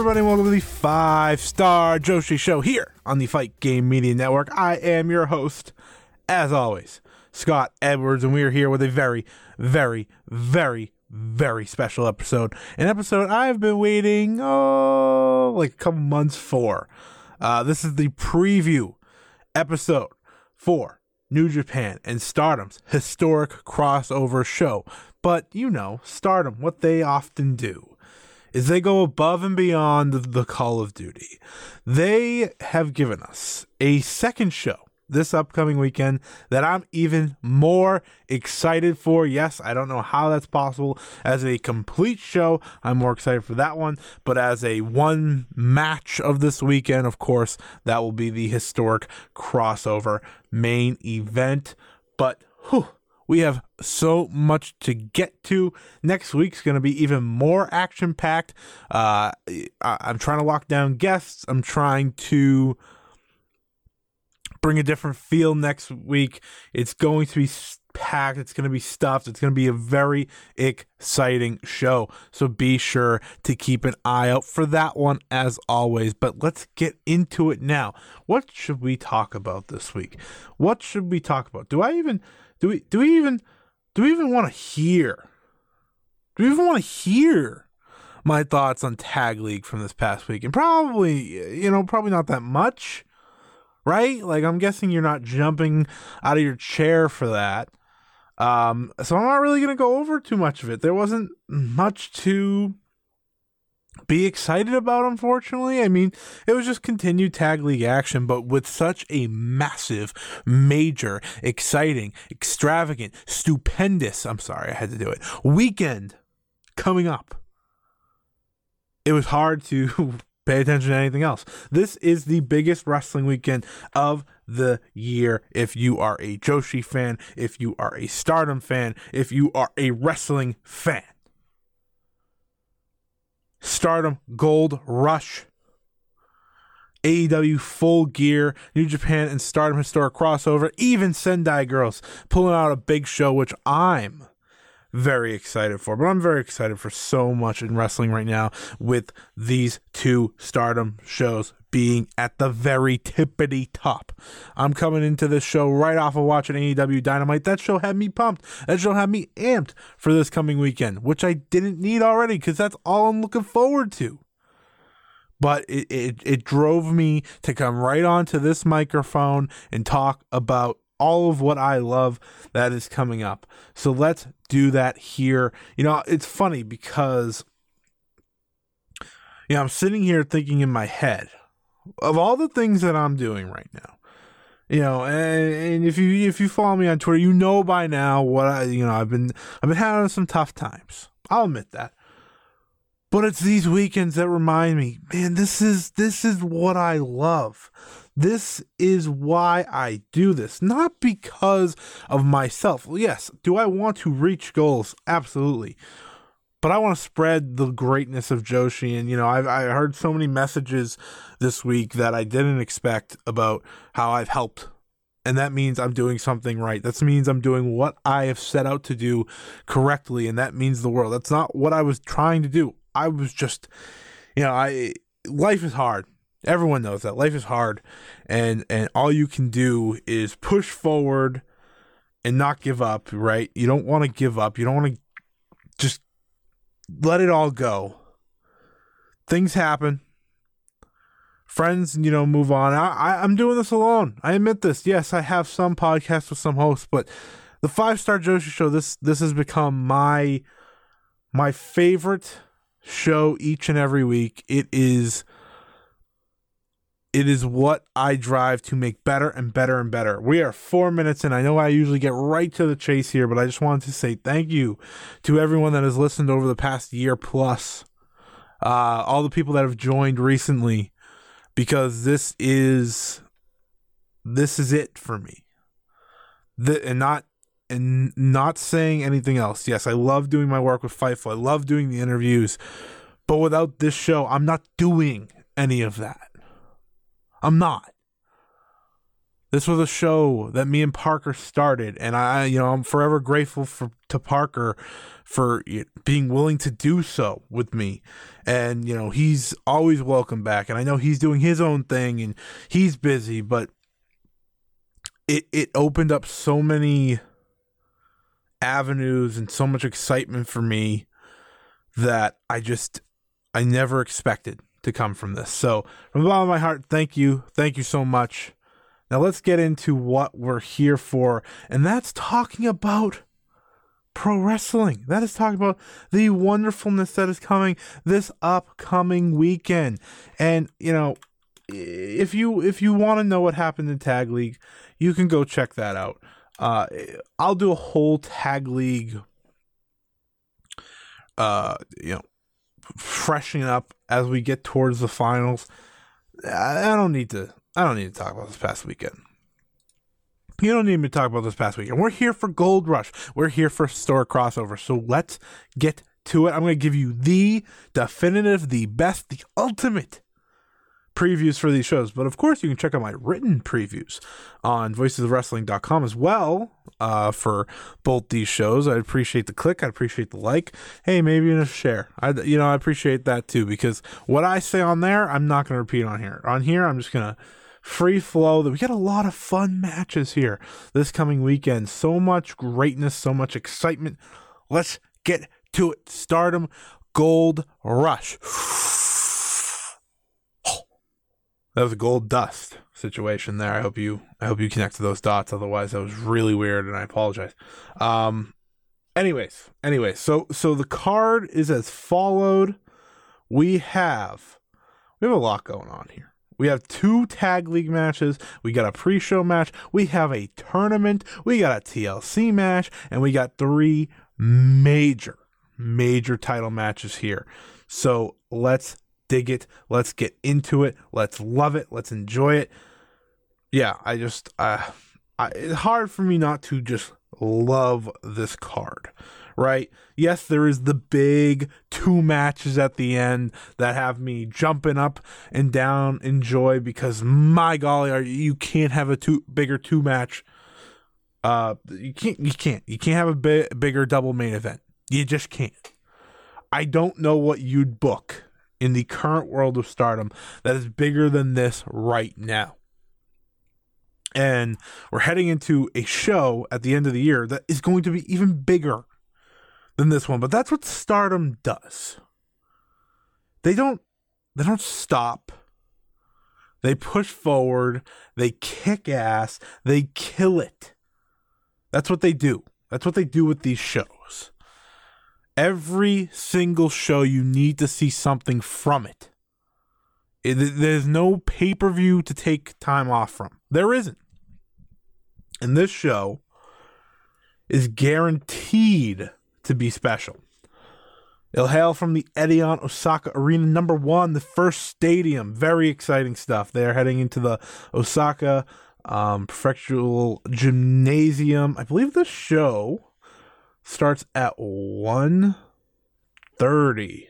everybody, welcome to the five star Joshi show here on the Fight Game Media Network. I am your host, as always, Scott Edwards, and we are here with a very, very, very, very special episode. An episode I've been waiting, oh, like a couple months for. Uh, this is the preview episode for New Japan and Stardom's historic crossover show. But you know, Stardom, what they often do is they go above and beyond the, Call of Duty. They have given us a second show this upcoming weekend that I'm even more excited for. Yes, I don't know how that's possible. As a complete show, I'm more excited for that one. But as a one match of this weekend, of course, that will be the historic crossover main event. But whew, we have so much to get to. Next week's going to be even more action packed. Uh, I'm trying to lock down guests. I'm trying to bring a different feel next week. It's going to be packed. It's going to be stuffed. It's going to be a very exciting show. So be sure to keep an eye out for that one as always. But let's get into it now. What should we talk about this week? What should we talk about? Do I even do we do we even do we even want to hear? Do we even want to hear my thoughts on Tag League from this past week? And probably, you know, probably not that much right? Like I'm guessing you're not jumping out of your chair for that. Um, so I'm not really gonna go over too much of it. There wasn't much to be excited about, unfortunately. I mean, it was just continued tag league action, but with such a massive, major, exciting, extravagant, stupendous, I'm sorry, I had to do it, weekend coming up. It was hard to pay attention to anything else. This is the biggest wrestling weekend of the year. If you are a Joshi fan, if you are a Stardom fan, if you are a wrestling fan. Stardom Gold Rush. AEW Full Gear, New Japan and Stardom Historic Crossover, even Sendai Girls pulling out a big show, which I'm very excited for. But I'm very excited for so much in wrestling right now with these two stardom shows being at the very tippity top. I'm coming into this show right off of watching AEW Dynamite. That show had me pumped. That show had me amped for this coming weekend, which I didn't need already because that's all I'm looking forward to. But it, it, it drove me to come right onto this microphone and talk about all of what I love that is coming up. So let's do that here. You know, it's funny because you know, I'm sitting here thinking in my head of all the things that I'm doing right now. You know, and, and if you if you follow me on Twitter, you know by now what I you know, I've been I've been having some tough times. I'll admit that. But it's these weekends that remind me, man, this is this is what I love. This is why I do this, not because of myself. Yes, do I want to reach goals? Absolutely. But I want to spread the greatness of Joshi. And, you know, I've I heard so many messages this week that I didn't expect about how I've helped. And that means I'm doing something right. That means I'm doing what I have set out to do correctly. And that means the world. That's not what I was trying to do. I was just, you know, I life is hard. Everyone knows that life is hard, and and all you can do is push forward and not give up. Right? You don't want to give up. You don't want to just let it all go. Things happen. Friends, you know, move on. I, I I'm doing this alone. I admit this. Yes, I have some podcasts with some hosts, but the Five Star Joshi Show. This this has become my my favorite show each and every week. It is it is what I drive to make better and better and better. We are four minutes in. I know I usually get right to the chase here, but I just wanted to say thank you to everyone that has listened over the past year plus. Uh, all the people that have joined recently, because this is this is it for me. The, and not and not saying anything else. Yes, I love doing my work with Fightful. I love doing the interviews, but without this show, I'm not doing any of that. I'm not. This was a show that me and Parker started, and I, you know, I'm forever grateful for to Parker for being willing to do so with me. And you know, he's always welcome back, and I know he's doing his own thing and he's busy, but it it opened up so many avenues and so much excitement for me that I just I never expected to come from this. So, from the bottom of my heart, thank you. Thank you so much. Now, let's get into what we're here for, and that's talking about pro wrestling. That is talking about the wonderfulness that is coming this upcoming weekend. And, you know, if you if you want to know what happened in Tag League, you can go check that out. Uh, I'll do a whole Tag League uh, you know, freshening up as we get towards the finals. I, don't need to. I don't need to talk about this past weekend. You don't need me to talk about this past weekend. We're here for Gold Rush. We're here for store crossover. So let's get to it. I'm going to give you the definitive, the best, the ultimate previews for these shows. But of course, you can check out my written previews on voicesofwrestling.com as well uh, for both these shows. I appreciate the click. I appreciate the like. Hey, maybe a share. I, you know, I appreciate that too because what I say on there, I'm not going to repeat on here. On here, I'm just going to free flow. That we got a lot of fun matches here this coming weekend. So much greatness, so much excitement. Let's get to it. Stardom Gold Rush. That was a gold dust situation there. I hope you I hope you connect to those dots. Otherwise, that was really weird, and I apologize. Um, anyways, anyways, so so the card is as followed. We have we have a lot going on here. We have two tag league matches. We got a pre-show match. We have a tournament. We got a TLC match, and we got three major major title matches here. So let's dig it. Let's get into it. Let's love it. Let's enjoy it. Yeah, I just, uh, I, it's hard for me not to just love this card, right? Yes, there is the big two matches at the end that have me jumping up and down in joy because my golly, you can't have a two bigger two match. Uh, you can't, you can't, you can't have a bi- bigger double main event. You just can't. I don't know what you'd book in the current world of stardom that is bigger than this right now. And we're heading into a show at the end of the year that is going to be even bigger than this one. But that's what stardom does. They don't they don't stop. They push forward, they kick ass, they kill it. That's what they do. That's what they do with these shows every single show you need to see something from it. it there's no pay per view to take time off from. There isn't. And this show is guaranteed to be special. It'll hail from the Edion Osaka Arena, number one, the first stadium. Very exciting stuff. They're heading into the Osaka um, Prefectural Gymnasium. I believe the show starts at 1.30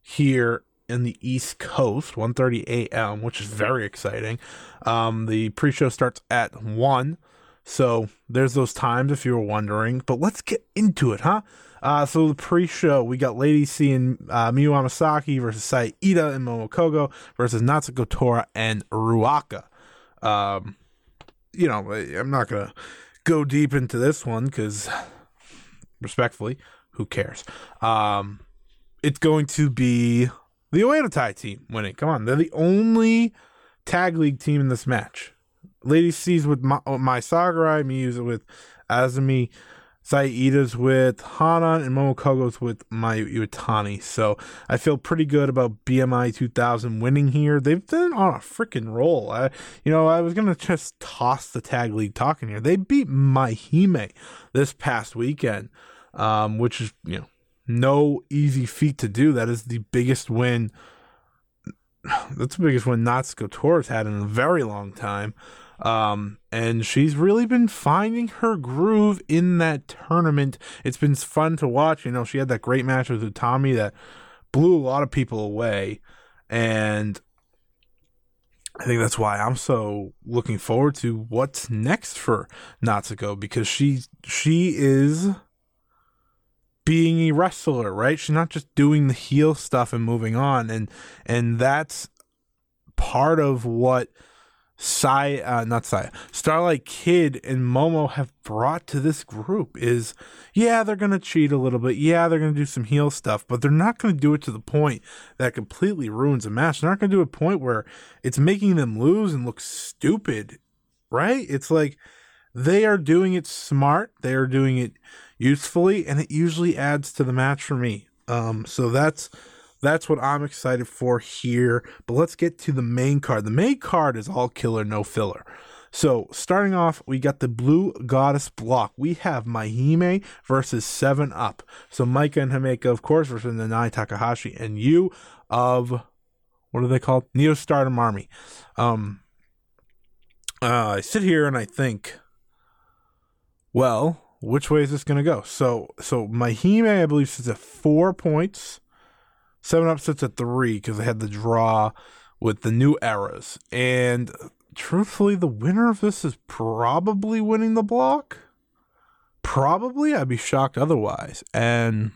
here in the East Coast, 1.30 a.m., which is very exciting. Um, the pre-show starts at 1, so there's those times if you were wondering. But let's get into it, huh? Uh, so the pre-show, we got Lady C and uh, Miyu Amasaki versus Saida and Momo Kohgo versus Natsuko Tora and Ruaka. Um, you know, I'm not gonna go deep into this one because respectfully, who cares? Um, it's going to be the Oedo team winning. Come on, they're the only tag league team in this match. Lady C's with my, Mai Sakurai, Miyu's with Azumi, Saida's with Hana, and Momo Kohgo's with Mayu Iwatani. So I feel pretty good about BMI 2000 winning here. They've been on a freaking roll. I, you know, I was gonna just toss the tag league talking here. They beat Maihime this past weekend um, which is you know no easy feat to do. That is the biggest win. That's the biggest win Natsuko Tora's had in a very long time. Um, and she's really been finding her groove in that tournament. It's been fun to watch. You know, she had that great match with Utami that blew a lot of people away. And I think that's why I'm so looking forward to what's next for Natsuko because she she is being a wrestler, right? She's not just doing the heel stuff and moving on, and and that's part of what Sai, uh, not Sai, Starlight Kid and Momo have brought to this group is, yeah, they're gonna cheat a little bit, yeah, they're gonna do some heel stuff, but they're not gonna do it to the point that completely ruins a match. They're not gonna do a point where it's making them lose and look stupid, right? It's like they are doing it smart, they are doing it usefully, and it usually adds to the match for me. Um, so that's that's what I'm excited for here. But let's get to the main card. The main card is all killer, no filler. So starting off, we got the Blue Goddess block. We have Maihime versus Seven Up. So Maika and Himeka, of course, versus Nanae Takahashi and you of what are they called? Neo Stardom Army. Um, uh, I sit here and I think, well, which way is this going to go? So, so Maihime, I believe, sits at four points. Seven Up sits at three because they had the draw with the new eras. And truthfully, the winner of this is probably winning the block. Probably, I'd be shocked otherwise. And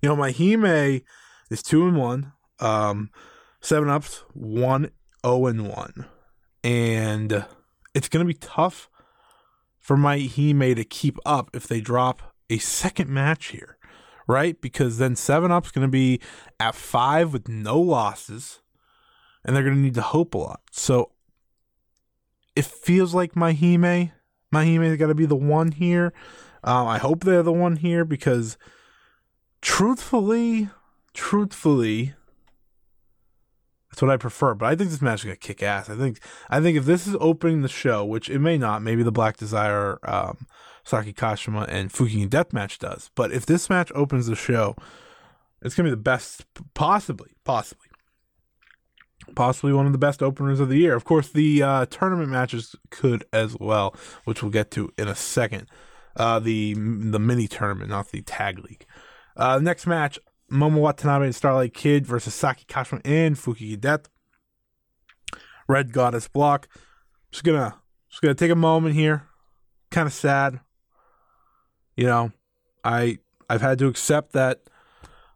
you know, Maihime is two and one. Um, seven ups one zero and one, and it's gonna be tough for Maihime to keep up if they drop a second match here right? Because then seven up's going to be at five with no losses, and they're going to need to hope a lot. So it feels like Maihime, Maihime's got to be the one here. Um, I hope they're the one here because, truthfully, truthfully, that's what I prefer. But I think this match is gonna kick ass. I think I think if this is opening the show, which it may not, maybe the Black Desire um, Saki Kashima and Fukigen Death Match does. But if this match opens the show, it's gonna be the best, possibly, possibly, possibly one of the best openers of the year. Of course, the uh, tournament matches could as well, which we'll get to in a second. Uh, the the mini tournament, not the tag league. Uh, next match: Momo Watanabe and Starlight Kid versus Saki Kashima and Fukigen Death. Red Goddess block. Just gonna just gonna take a moment here. Kind of sad you know, I I've had to accept that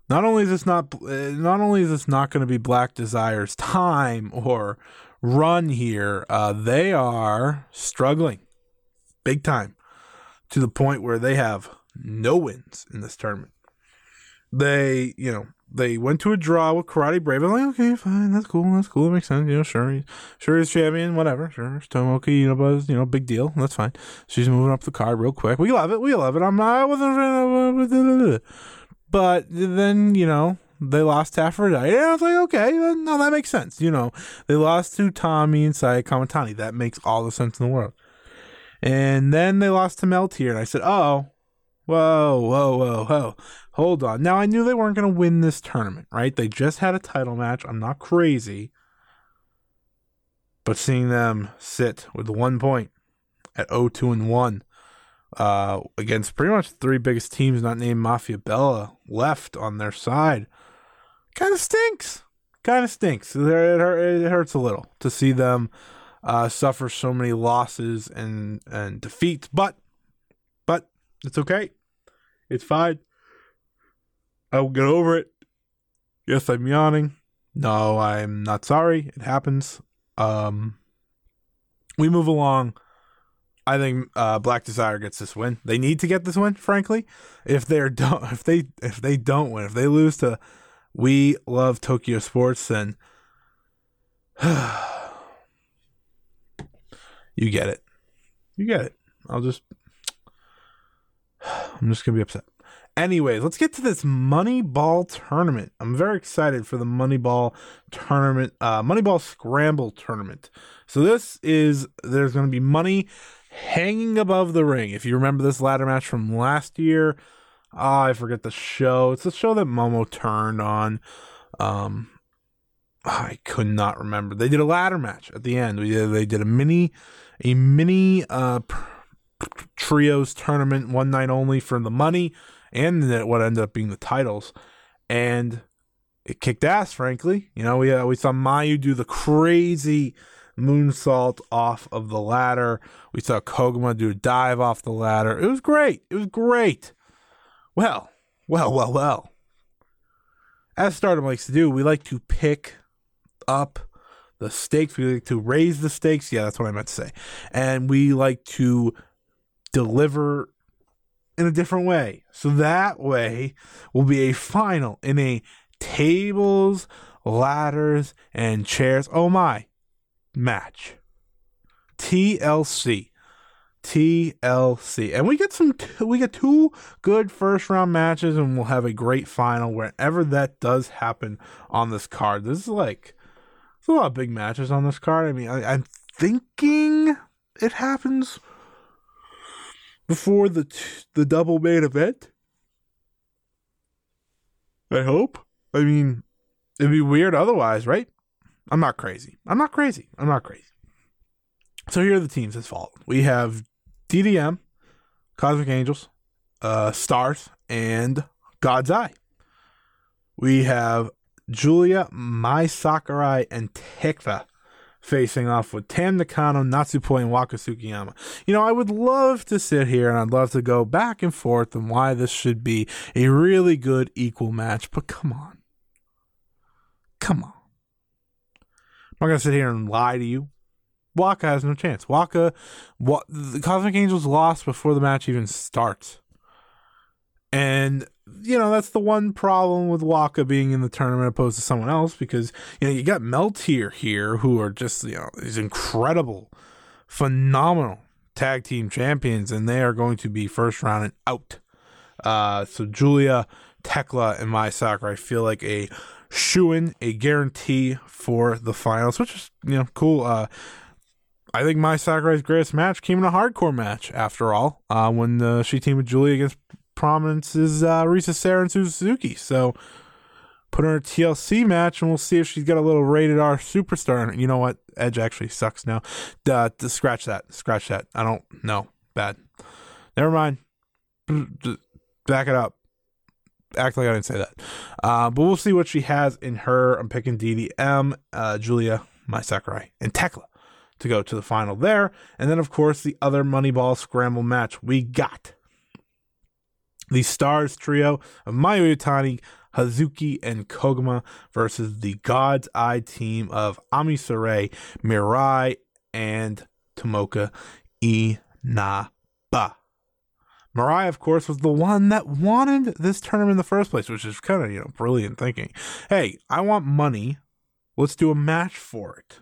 not only is this not uh, not only is this not going to be Black Desire's time or run here, uh, they are struggling big time to the point where they have no wins in this tournament. They, you know, they went to a draw with Karate Brave. I'm like, okay, fine, that's cool, that's cool, it makes sense. You know, sure, he's, sure he's champion, whatever. Sure, Tomoka, you know, buzz, you know, big deal. That's fine. She's moving up the card real quick. We love it, we love it. I'm not, I wasn't, but then you know they lost to Aphrodite. And I was like, okay, no, that makes sense. You know, they lost to Tommy and Saya Kamitani. That makes all the sense in the world. And then they lost to Meltear, and I said, oh, whoa, whoa, whoa, whoa hold on. Now I knew they weren't going to win this tournament, right? They just had a title match. I'm not crazy. But seeing them sit with one point at 0-2 and 1 uh, against pretty much the three biggest teams not named Mafia Bella left on their side kind of stinks. Kind of stinks. It hurts a little to see them uh, suffer so many losses and and defeats, but but it's okay. It's fine. I will get over it. Yes, I'm yawning. No, I'm not sorry. It happens. Um, we move along. I think uh, Black Desire gets this win. They need to get this win, frankly. If they're don't, if they if they don't win, if they lose to We Love Tokyo Sports, then you get it. You get it. I'll just I'm just gonna be upset. Anyways, let's get to this Moneyball tournament. I'm very excited for the Moneyball tournament, uh, Moneyball Scramble tournament. So this is there's going to be money hanging above the ring. If you remember this ladder match from last year, oh, I forget the show. It's the show that Momo turned on. Um, I could not remember. They did a ladder match at the end. We did, they did a mini, a mini uh, trios tournament, one night only for the money and what ended up being the titles. And it kicked ass, frankly. You know, we uh, we saw Mayu do the crazy moonsault off of the ladder. We saw Koguma do a dive off the ladder. It was great. It was great. Well, well, well, well. As Stardom likes to do, we like to pick up the stakes. We like to raise the stakes. Yeah, that's what I meant to say. And we like to deliver in a different way. So that way will be a final in a tables, ladders, and chairs. Oh my match. TLC. TLC. And we get some we get two good first round matches and we'll have a great final wherever that does happen on this card. This is like there's a lot of big matches on this card. I mean, I, I'm thinking it happens before the the double main event. I hope. I mean, it'd be weird otherwise, right? I'm not crazy. I'm not crazy. I'm not crazy. So here are the teams as follows. We have DDM, Cosmic Angels, uh, Stars, and God's Eye. We have Giulia, Mai Sakurai, and Tekla facing off with Tam Nakano, Natsupoi, and Waka Tsukiyama. You know, I would love to sit here and I'd love to go back and forth on why this should be a really good equal match, but come on. Come on. I'm not going to sit here and lie to you. Waka has no chance. Waka, the Cosmic Angels lost before the match even starts. And you know that's the one problem with Waka being in the tournament opposed to someone else because you know you got Meltear here who are just you know these incredible, phenomenal tag team champions and they are going to be first round and out. Uh, so Giulia, Tekla, and Mai Sakurai feel like a shoe in, a guarantee for the finals, which is you know cool. Uh, I think Mai Sakurai's greatest match came in a hardcore match after all, uh, when uh, she teamed with Giulia against prominence is uh, Risa Sera and Suzuki. So put her in a TLC match and we'll see if she's got a little rated R superstar. And You know what? Edge actually sucks now. Duh, scratch that. Scratch that. I don't know. Bad. Never mind. Back it up. Act like I didn't say that. Uh, but we'll see what she has in her. I'm picking DDM, uh, Giulia, Mai Sakurai, and Tekla to go to the final there. And then, of course, the other Moneyball Scramble match we got the Stars trio of Mayu Hazuki, and Koguma versus the God's Eye team of Ami Sourei, Mirai, and Tomoka Inaba. Mirai, of course, was the one that wanted this tournament in the first place, which is kind of, you know, brilliant thinking. Hey, I want money. Let's do a match for it.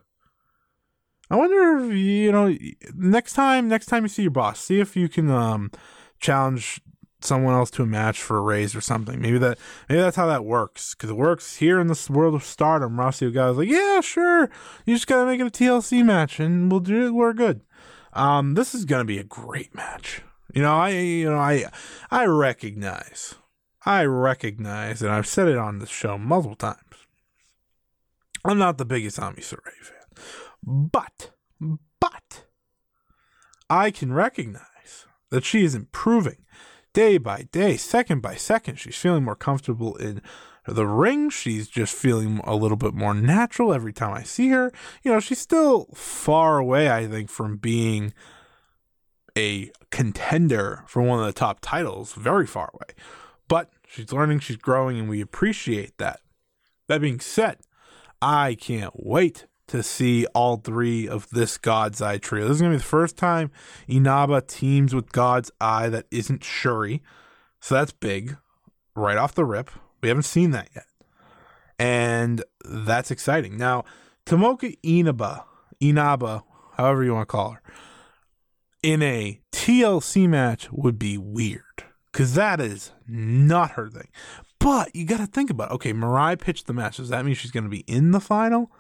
I wonder if, you know, next time, next time you see your boss, see if you can um, challenge someone else to a match for a raise or something. Maybe that maybe that's how that works because it works here in this world of Stardom. Rossy guy's like, yeah, sure, you just gotta make it a TLC match and we'll do it. We're good. Um, this is gonna be a great match. You know, I you know I I recognize I recognize and I've said it on the show multiple times. I'm not the biggest Ami Sourei fan, but but I can recognize that she is improving day by day, second by second. She's feeling more comfortable in the ring. She's just feeling a little bit more natural every time I see her. You know, she's still far away, I think, from being a contender for one of the top titles, very far away. But she's learning, she's growing, and we appreciate that. That being said, I can't wait to see all three of this God's Eye trio. This is going to be the first time Inaba teams with God's Eye that isn't Shuri. So that's big right off the rip. We haven't seen that yet. And that's exciting. Now, Tomoka Inaba, Inaba, however you want to call her, in a TLC match would be weird because that is not her thing. But you got to think about it. Okay, Mirai pitched the match. Does that mean she's going to be in the final?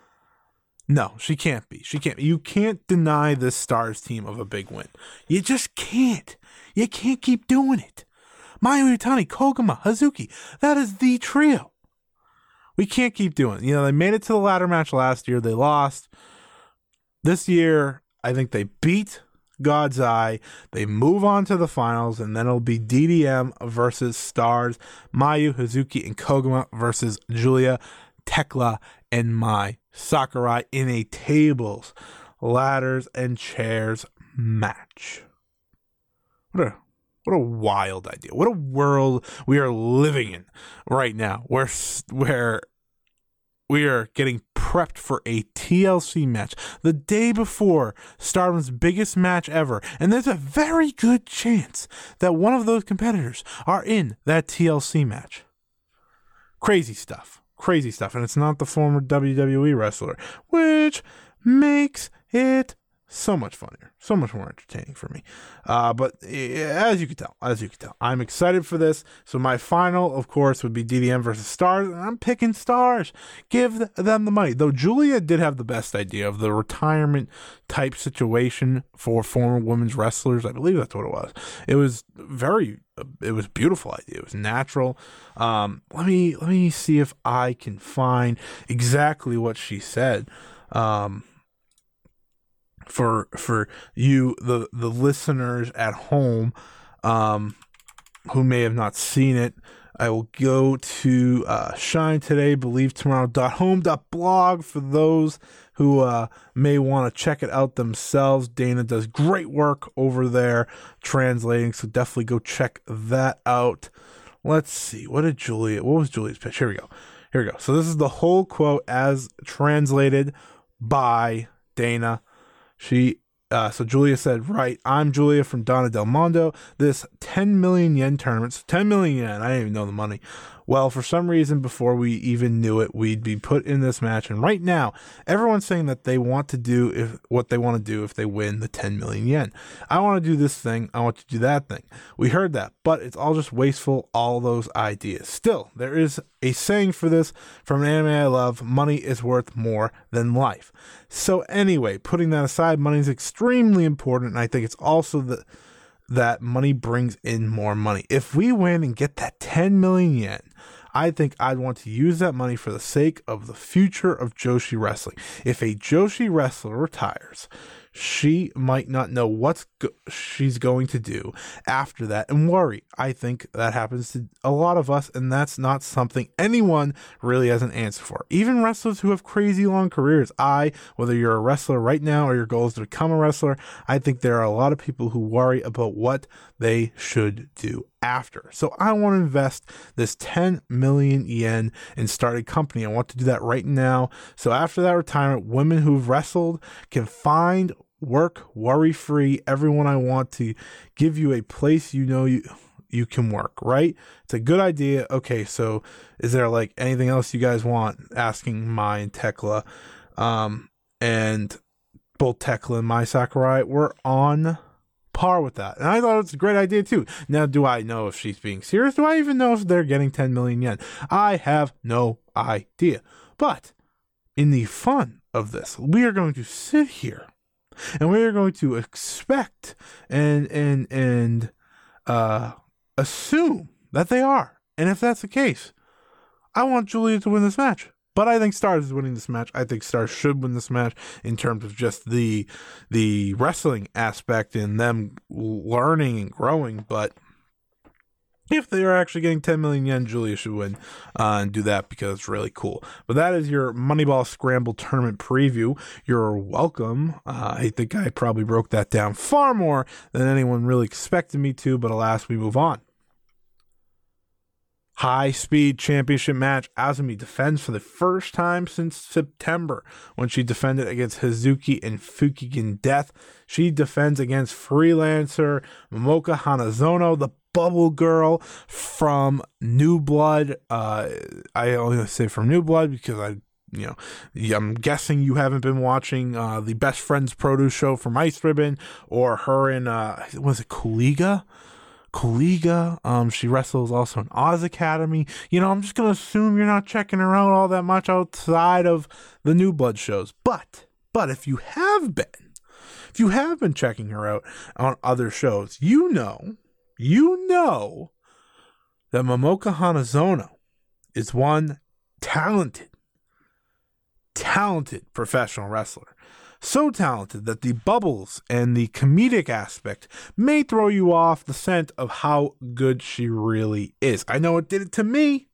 No, she can't be. She can't. You can't deny this Stars team of a big win. You just can't. You can't keep doing it. Mayu Iwatani, Koguma, Hazuki. That is the trio. We can't keep doing it. You know, they made it to the ladder match last year. They lost. This year, I think they beat God's Eye. They move on to the finals, and then it'll be DDM versus Stars, Mayu, Hazuki, and Koguma versus Giulia, Tekla, and Mai Sakurai in a tables, ladders, and chairs match. What a what a wild idea! What a world we are living in right now, where where we are getting prepped for a TLC match the day before Stardom's biggest match ever, and there's a very good chance that one of those competitors are in that TLC match. Crazy stuff. Crazy stuff. And it's not the former WWE wrestler, which makes it so much funnier, so much more entertaining for me. Uh, but as you can tell, as you can tell, I'm excited for this. So my final, of course, would be DDM versus Stars, and I'm picking Stars. Give them the money. Though Giulia did have the best idea of the retirement type situation for former women's wrestlers. I believe that's what it was. It was very, it was beautiful idea. It was natural. Um, let me let me see if I can find exactly what she said. Um, for for you the the listeners at home um, who may have not seen it i will go to uh, shine today believe tomorrow.home.blog for those who uh, may want to check it out themselves. Dana does great work over there translating so definitely go check that out. Let's see what did julia what was julia's pitch? Here we go here we go. So this is the whole quote as translated by dana she uh, so Giulia said, "Right, I'm Giulia from Donna Del Mondo. This 10 million yen tournament, so 10 million yen. I didn't even know the money. Well, for some reason, before we even knew it, we'd be put in this match. And right now, everyone's saying that they want to do if what they want to do if they win the 10 million yen. I want to do this thing. I want to do that thing. We heard that, but it's all just wasteful. All those ideas. Still, there is a saying for this from an anime I love: money is worth more than life. So anyway, putting that aside, money is extremely important, and I think it's also the that money brings in more money. If we win and get that 10 million yen, I think I'd want to use that money for the sake of the future of Joshi wrestling. If a Joshi wrestler retires, she might not know what go- she's going to do after that and worry. I think that happens to a lot of us, and that's not something anyone really has an answer for. Even wrestlers who have crazy long careers, I, whether you're a wrestler right now or your goal is to become a wrestler, I think there are a lot of people who worry about what they should do after. So I want to invest this 10 million yen and start a company. I want to do that right now. So after that retirement, women who've wrestled can find work worry free. Everyone I want to give you a place you know you you can work, right? It's a good idea. Okay, so is there like anything else you guys want? Asking Mai and Tekla. Um, and both Tekla and Mai Sakurai were on par with that. And I thought it's a great idea too. Now, do I know if she's being serious? Do I even know if they're getting 10 million yen? I have no idea. But in the fun of this, we are going to sit here and we are going to expect and and and uh, assume that they are. And if that's the case, I want Giulia to win this match. But I think Stars is winning this match. I think Stars should win this match in terms of just the the wrestling aspect and them learning and growing. But if they are actually getting 10 million yen, Giulia should win uh, and do that because it's really cool. But that is your Moneyball Scramble tournament preview. You're welcome. Uh, I think I probably broke that down far more than anyone really expected me to, but alas, we move on high speed championship match. Azumi defends for the first time since September when she defended against Hazuki and Fukigen Death. She defends against freelancer Momoka Hanazono, the bubble girl from New Blood. Uh, I only say from New Blood because I you know, I'm guessing you haven't been watching uh, the Best Friends Produce show from Ice Ribbon or her in, uh, was it Kuliga? Kuliga. Um, she wrestles also in Oz Academy. You know, I'm just gonna assume you're not checking her out all that much outside of the New Blood shows. But, but if you have been, if you have been checking her out on other shows, you know, you know that Momoka Hanazono is one talented, talented professional wrestler. So talented that the bubbles and the comedic aspect may throw you off the scent of how good she really is. I know it did it to me.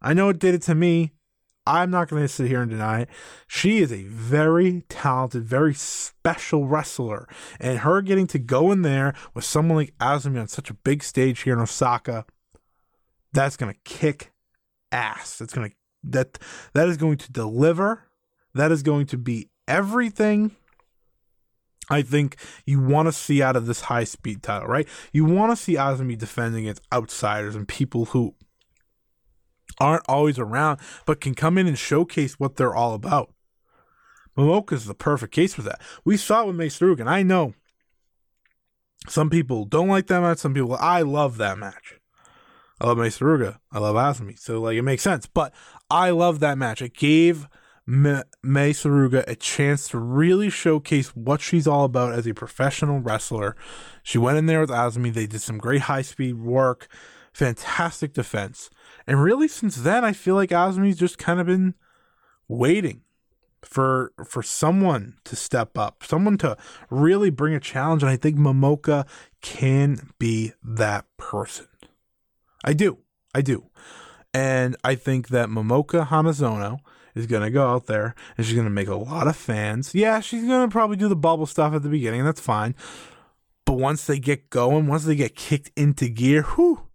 I know it did it to me. I'm not going to sit here and deny it. She is a very talented, very special wrestler. And her getting to go in there with someone like Azumi on such a big stage here in Osaka, that's going to kick ass. That's going to that that is going to deliver. That is going to be everything I think you want to see out of this high speed title, right? You want to see Azumi defending against outsiders and people who aren't always around, but can come in and showcase what they're all about. Momoka is the perfect case for that. We saw it with Suruga, and I know some people don't like that match. Some people, I love that match. I love Mei Suruga. I love Azumi. So, like, it makes sense. But I love that match. It gave Mei Suruga a chance to really showcase what she's all about as a professional wrestler. She went in there with Azumi. They did some great high speed work, fantastic defense. And really, since then, I feel like Azumi's just kind of been waiting for for someone to step up, someone to really bring a challenge. And I think Momoka can be that person. I do. I do. And I think that Momoka Hanazono is going to go out there and she's going to make a lot of fans. Yeah, she's going to probably do the bubble stuff at the beginning. That's fine. But once they get going, once they get kicked into gear, whew,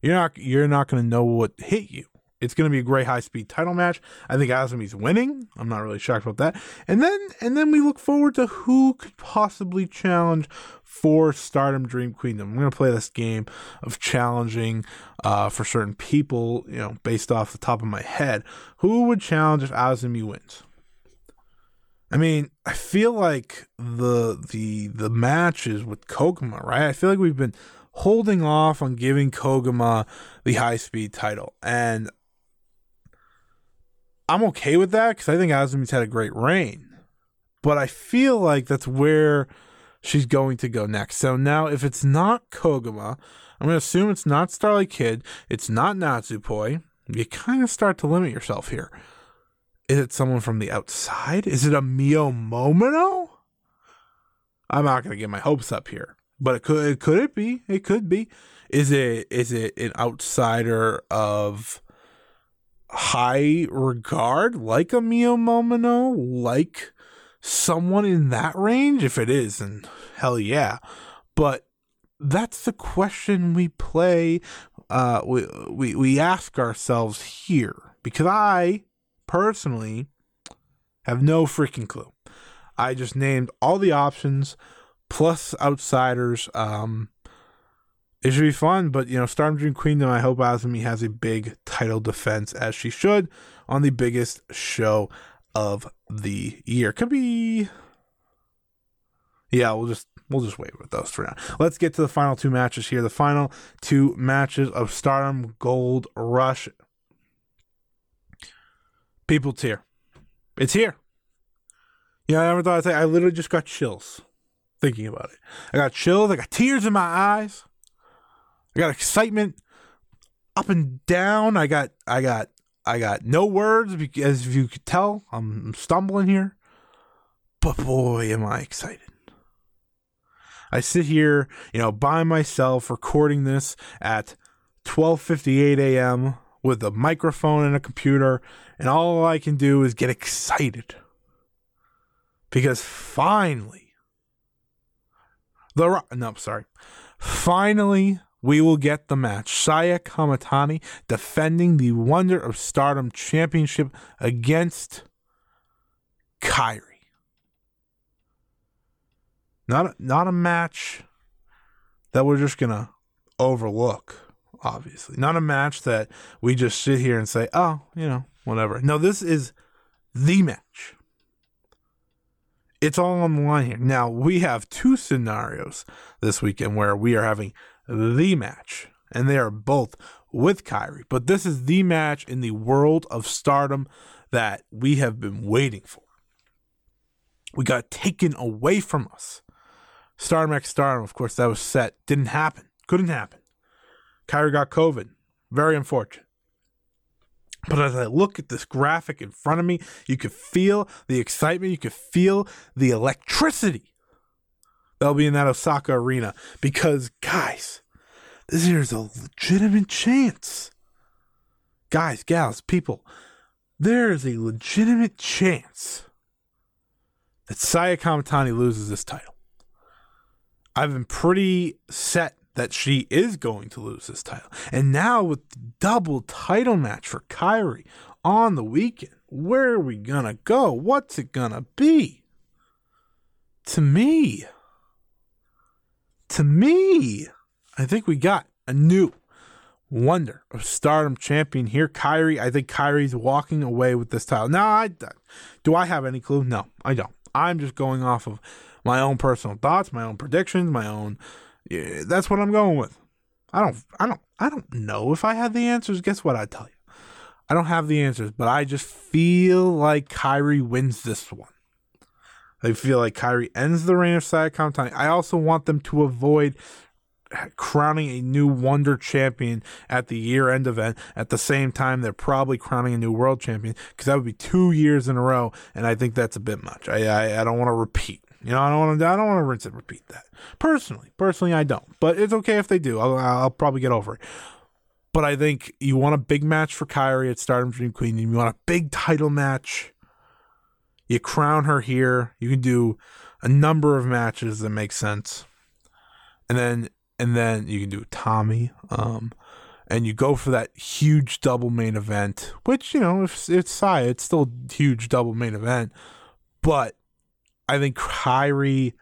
you're not you're not going to know what hit you. It's going to be a great high speed title match. I think Azumi's winning. I'm not really shocked about that. And then and then we look forward to who could possibly challenge for Stardom Dream Queendom. I'm going to play this game of challenging uh, for certain people, you know, based off the top of my head. Who would challenge if Azumi wins? I mean, I feel like the the the match is with Koguma, right? I feel like we've been holding off on giving Koguma the high speed title. And I'm okay with that because I think Azumi's had a great reign. But I feel like that's where she's going to go next. So now, if it's not Koguma, I'm going to assume it's not Starlight Kid, it's not Natsupoi. You kind of start to limit yourself here. Is it someone from the outside? Is it a Mio Momono? I'm not going to get my hopes up here, but it could. Could it be? It could be. Is it? Is it an outsider of high regard, like a Mio Momono, like someone in that range? If it is, then hell yeah. But that's the question we play. Uh, we we we ask ourselves here because I personally have no freaking clue. I just named all the options plus outsiders. Um, it should be fun, but you know, Stardom Dream Queendom. I hope Azumi has a big title defense as she should on the biggest show of the year. Could be, yeah. We'll just we'll just wait with those for now. Let's get to the final two matches here. The final two matches of Stardom Gold Rush. People, it's here. It's here. Know, I never thought I'd say. I literally just got chills thinking about it. I got chills. I got tears in my eyes. I got excitement up and down. I got I got I got no words because as you could tell. I'm stumbling here. But boy, am I excited. I sit here, you know, by myself recording this at 12:58 a.m. with a microphone and a computer, and all I can do is get excited. Because finally the no, sorry. Finally we will get the match. Saya Kamitani defending the Wonder of Stardom Championship against Kairi. Not a, not a match that we're just gonna overlook. Obviously, not a match that we just sit here and say, "Oh, you know, whatever." No, this is the match. It's all on the line here. Now we have two scenarios this weekend where we are having the match, and they are both with Kairi. But this is the match in the world of stardom that we have been waiting for. We got taken away from us. Stardom X Stardom, of course, that was set. Didn't happen. Couldn't happen. Kairi got COVID. Very unfortunate. But as I look at this graphic in front of me, you could feel the excitement, you could feel the electricity that'll be in that Osaka arena. Because, guys, this here's a legitimate chance. Guys, gals, people, there is a legitimate chance that Saya Kamitani loses this title. I've been pretty set that she is going to lose this title. And now with the double title match for Kairi on the weekend, where are we gonna go? What's it gonna be? To me, to me, I think we got a new wonder of stardom champion here. Kairi, I think Kairi's walking away with this title. Now, I do I have any clue? No, I don't. I'm just going off of my own personal thoughts, my own predictions, my own. Yeah, that's what I'm going with. I don't, I don't, I don't know if I had the answers. Guess what? I tell you, I don't have the answers, but I just feel like Kairi wins this one. I feel like Kairi ends the reign of Saya Kamitani. I also want them to avoid crowning a new Wonder Champion at the year end event. At the same time, they're probably crowning a new World Champion because that would be two years in a row, and I think that's a bit much. I I, I don't want to repeat. You know, I don't want to. I don't want to rinse and repeat that. Personally, personally, I don't. But it's okay if they do. I'll, I'll probably get over it. But I think you want a big match for Kairi at Stardom Dream Queen. and You want a big title match. You crown her here. You can do a number of matches that make sense. And then and then you can do Tommy. Um, and you go for that huge double main event, which you know, if it's Saya, it's still huge double main event. But I think Kairi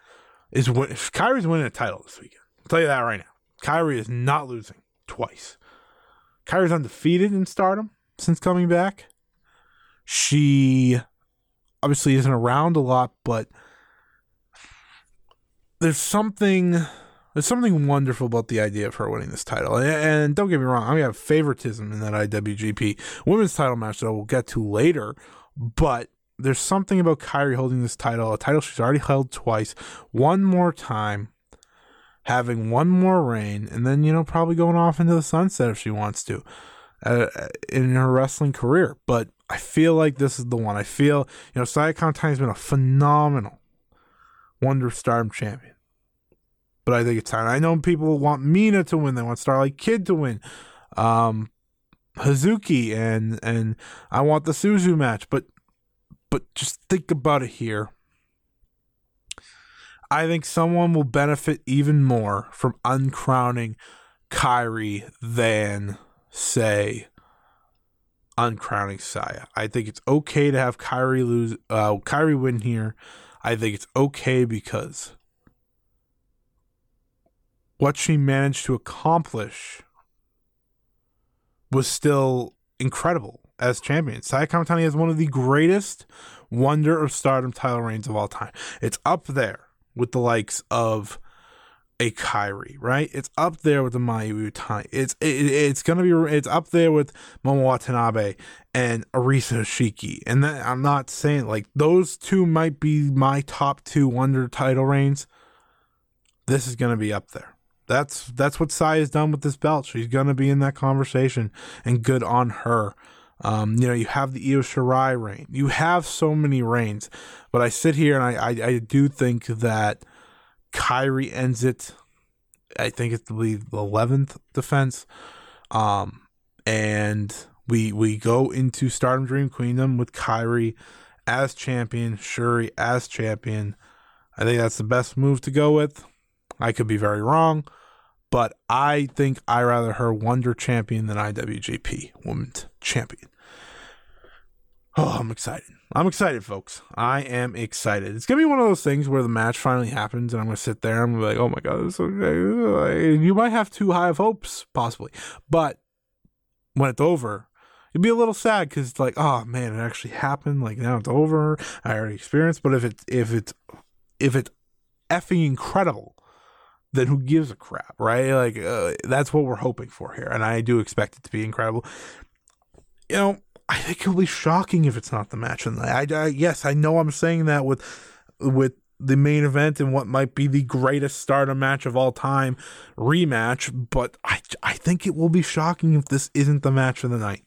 is win- Kairi's winning a title this weekend. I'll tell you that right now. Kairi is not losing twice. Kairi's undefeated in Stardom since coming back. She obviously isn't around a lot, but there's something there's something wonderful about the idea of her winning this title. And, and don't get me wrong, I have favoritism in that IWGP women's title match that I will get to later, but there's something about Kairi holding this title, a title she's already held twice, one more time, having one more reign, and then, you know, probably going off into the sunset if she wants to uh, in her wrestling career. But I feel like this is the one. I feel, you know, Saya Kamitani has been a phenomenal Wonder Stardom champion but I think it's time. I know people want Mina to win. They want Starlight Kid to win. Um, Hazuki and and I want the Suzu match, but but just think about it here. I think someone will benefit even more from uncrowning Kairi than say uncrowning Saya. I think it's okay to have Kairi lose uh Kairi win here. I think it's okay because what she managed to accomplish was still incredible as champion. Saya Kamitani is one of the greatest Wonder of Stardom title reigns of all time. It's up there with the likes of a Kairi, right? It's up there with the Mayu Iwatani. It's it, it's gonna be it's up there with Momo Watanabe and Arisa Hoshiki. And I'm not saying like those two might be my top two Wonder title reigns. This is gonna be up there that's that's what Sai has done with this belt. She's gonna be in that conversation, and good on her. Um, you know, you have the Io Shirai reign. You have so many reigns, but I sit here and I, I, I do think that Kairi ends it. I think it's the eleventh defense, um, and we we go into Stardom Dream Queendom with Kairi as champion, Shuri as champion. I think that's the best move to go with. I could be very wrong but I think I rather her Wonder Champion than IWGP Women's Champion. Oh, I'm excited. I'm excited, folks. I am excited. It's gonna be one of those things where the match finally happens, and I'm gonna sit there and I'm like, "Oh my god, this okay." you might have too high of hopes, possibly, but when it's over, you'd be a little sad because it's like, "Oh man, it actually happened." Like now it's over. I already experienced, but if it's if it's if it's effing incredible, then who gives a crap, right? Like uh, that's what we're hoping for here, and I do expect it to be incredible. You know, I think it'll be shocking if it's not the match of the night. I, I, yes, I know I'm saying that with with the main event and what might be the greatest Stardom match of all time rematch, but I I think it will be shocking if this isn't the match of the night.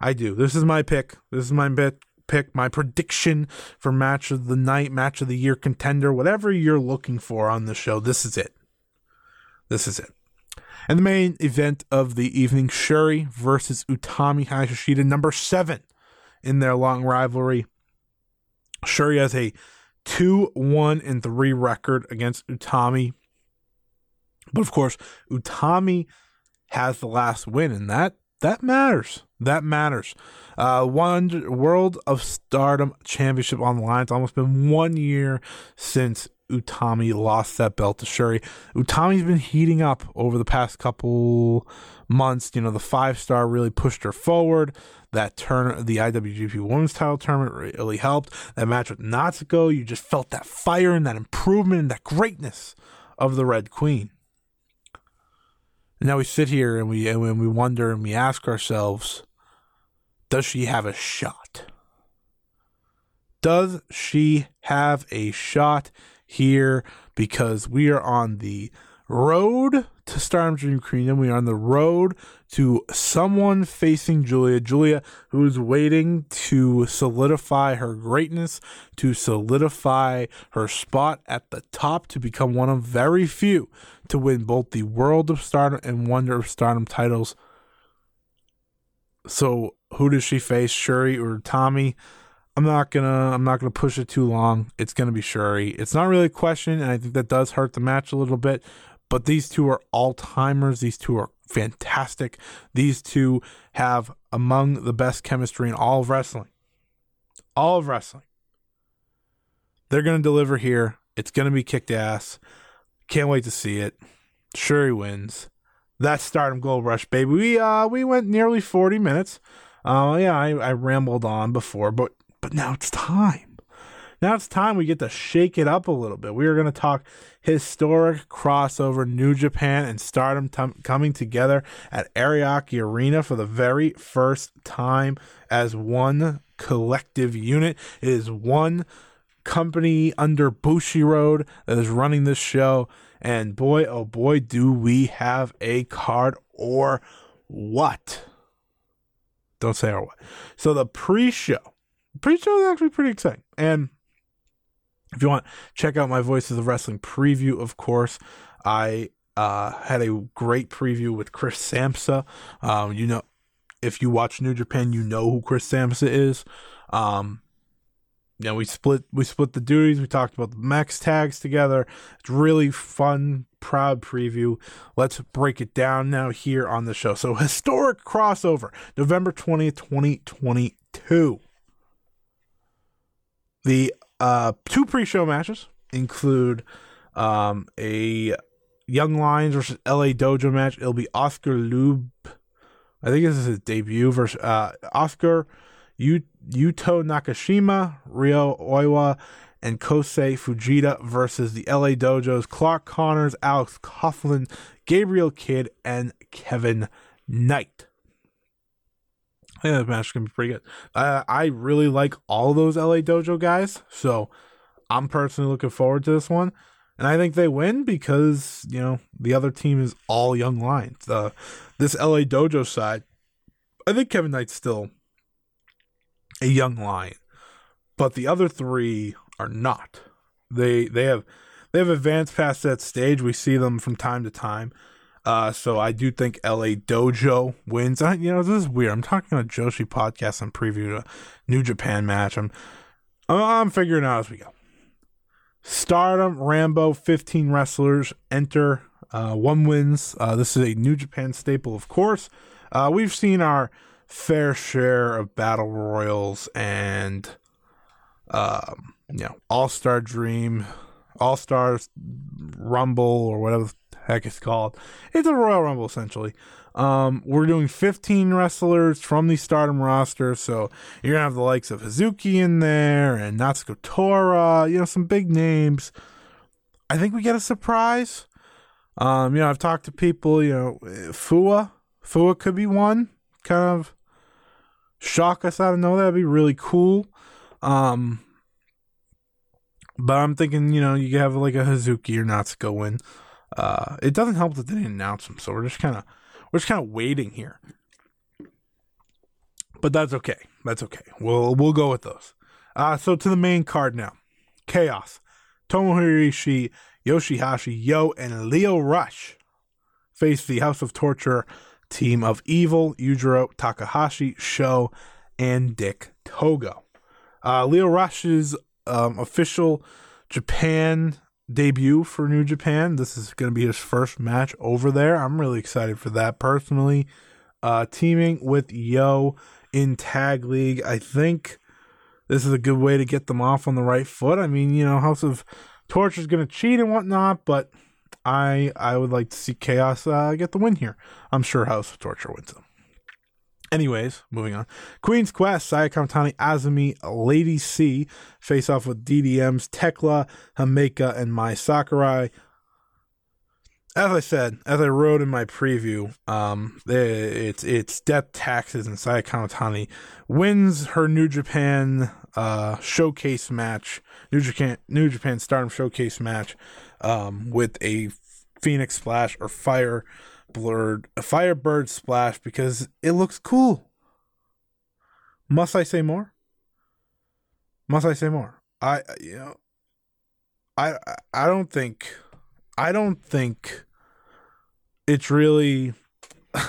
I do. This is my pick. This is my pick. Pick my prediction for match of the night, match of the year contender, whatever you're looking for on the show. This is it. This is it. And the main event of the evening, Shuri versus Utami Hayashishita, number seven in their long rivalry. Shuri has a 2 1 and 3 record against Utami. But of course, Utami has the last win, and that that matters. That matters. Uh, one World of Stardom Championship on the line. It's almost been one year since Utami lost that belt to Shuri. Utami's been heating up over the past couple months. You know, the five star really pushed her forward. That turn, the IWGP Women's Title tournament really helped. That match with Natsuko, you just felt that fire and that improvement and that greatness of the Red Queen. And now we sit here and we and we wonder and we ask ourselves, does she have a shot? Does she have a shot here? Because we are on the road to Stardom Dream Kingdom. We are on the road to someone facing Giulia. Giulia, who's waiting to solidify her greatness, to solidify her spot at the top, to become one of very few to win both the World of Stardom and Wonder of Stardom titles. So, who does she face, Shuri or Tommy? I'm not gonna I'm not gonna push it too long. It's gonna be Shuri. It's not really a question, and I think that does hurt the match a little bit. But these two are all timers. These two are fantastic. These two have among the best chemistry in all of wrestling. All of wrestling. They're to deliver here. It's to be kicked ass. Can't wait to see it. Shuri wins. That's Stardom Gold Rush, baby. We uh we went nearly 40 minutes. Uh yeah, I, I rambled on before, but but now it's time. Now it's time we get to shake it up a little bit. We are going to talk historic crossover New Japan and Stardom t- coming together at Ariake Arena for the very first time as one collective unit. It is one company under Bushiroad that is running this show. And boy, oh boy, do we have a card or what? Don't say or what. So the pre-show, pre-show is actually pretty exciting. And if you want, check out my Voices of Wrestling preview, of course. I uh, had a great preview with Chris Samsa. Um, you know, if you watch New Japan, you know who Chris Samsa is. Um, you know, we split we split the duties. We talked about the max tags together. It's really fun, proud preview. Let's break it down now here on the show. So historic crossover, November twentieth, twenty twenty two. The uh, two pre-show matches include um, a Young Lions versus LA Dojo match. It'll be Oscar Leube. I think this is his debut versus uh, Oscar Yuto Nakashima, Ryo Oiwa, and Kosei Fujita versus the LA Dojo's Clark Connors, Alex Coughlin, Gabriel Kidd, and Kevin Knight. Think that match gonna be pretty good. Uh, I really like all those LA Dojo guys, so I'm personally looking forward to this one. And I think they win because you know the other team is all young lions. Uh, this LA Dojo side, I think Kevin Knight's still a young lion, but the other three are not. They they have they have advanced past that stage. We see them from time to time. Uh, so I do think LA Dojo wins. I, you know, this is weird. I'm talking on a Joshi podcast and preview a New Japan match. I'm, I'm figuring out as we go. Stardom, Rambo, 15 wrestlers enter. Uh, one wins. Uh, this is a New Japan staple, of course. Uh, we've seen our fair share of battle royals and, um, you know, All Star Dream, All Stars Rumble, or whatever heck it's called. It's a Royal Rumble essentially. Um, we're doing 15 wrestlers from the Stardom roster, so you're gonna have the likes of Hazuki in there and Natsuko Tora, you know, some big names. I think we get a surprise. Um, you know, I've talked to people, you know, Fua, Fua could be one, kind of shock us out of nowhere. That'd be really cool. Um, but I'm thinking, you know, you have like a Hazuki or Natsuko win. Uh, it doesn't help that they didn't announce them, so we're just kind of we're just kind of waiting here. But that's okay. That's okay. We'll we'll go with those. Uh, so to the main card now. Chaos. Tomohiro Yoshihashi, Yo, and Lio Rush face the House of Torture team of Evil, Yujiro Takahashi, Sho, and Dick Togo. Uh, Lio Rush's um, official Japan debut for New Japan. This is going to be his first match over there. I'm really excited for that personally. Uh, teaming with Yo in Tag League, I think this is a good way to get them off on the right foot. I mean, you know, House of Torture is going to cheat and whatnot, but I I would like to see Chaos uh, get the win here. I'm sure House of Torture wins them. Anyways, moving on. Queen's Quest, Saya Kamitani, Azumi, Lady C face off with DDM's Thekla, Himeka, and Mai Sakurai. As I said, as I wrote in my preview, um, it's it's death taxes and Saya Kamitani wins her New Japan uh, showcase match, New Japan New Japan Stardom showcase match, um, with a Phoenix Splash or Fire blurred a Firebird splash because it looks cool. Must I say more? Must I say more? I you know I I don't think I don't think it's really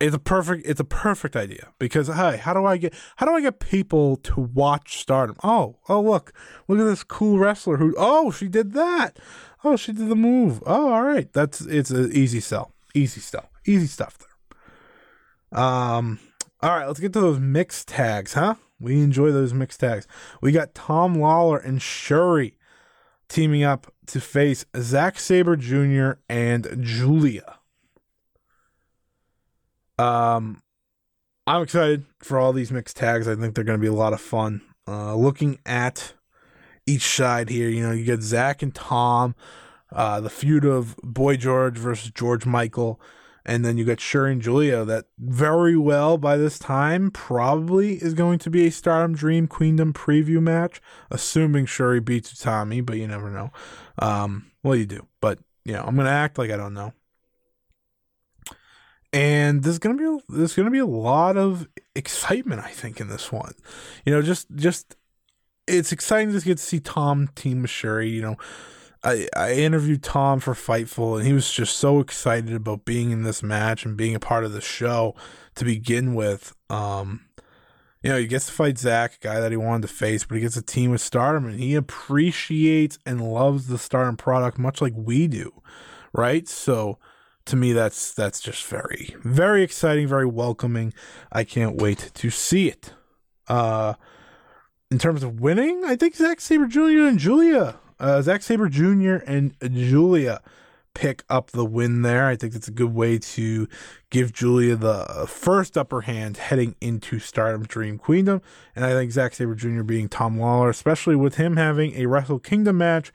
it's a perfect it's a perfect idea because hey how do i get how do i get people to watch stardom oh oh look look at this cool wrestler who oh she did that oh she did the move. Oh all right. That's it's an easy sell. Easy stuff easy stuff there. Um all right. Let's get to those mixed tags huh? We enjoy those mixed tags. We got Tom Lawlor and shuri teaming up to face Zack Sabre Jr. and Giulia. Um, I'm excited for all these mixed tags. I think they're going to be a lot of fun. Uh, looking at each side here, you know, you get Zach and Tom, uh, the feud of Boy George versus George Michael, and then you got Shuri and Giulia. That very well by this time probably is going to be a Stardom Dream Queendom preview match, assuming Shuri beats Tommy, but you never know. Um, well, you do, but you know, I'm gonna act like I don't know and there's gonna be there's gonna be a lot of excitement, I think, in this one. You know, just just it's exciting to get to see Tom team Shuri. You know, I I interviewed Tom for Fightful, and he was just so excited about being in this match and being a part of the show to begin with. Um, you know, he gets to fight Zach, a guy that he wanted to face, but he gets a team with Stardom, and he appreciates and loves the Stardom product much like we do, right? So to me that's that's just very very exciting very welcoming i can't wait to see it uh in terms of winning i think Zack sabre jr and Giulia uh Zack sabre jr and Giulia pick up the win there. I think it's a good way to give Giulia the first upper hand heading into stardom dream queendom. And i think Zack sabre jr being Tom Lawlor especially with him having a wrestle kingdom match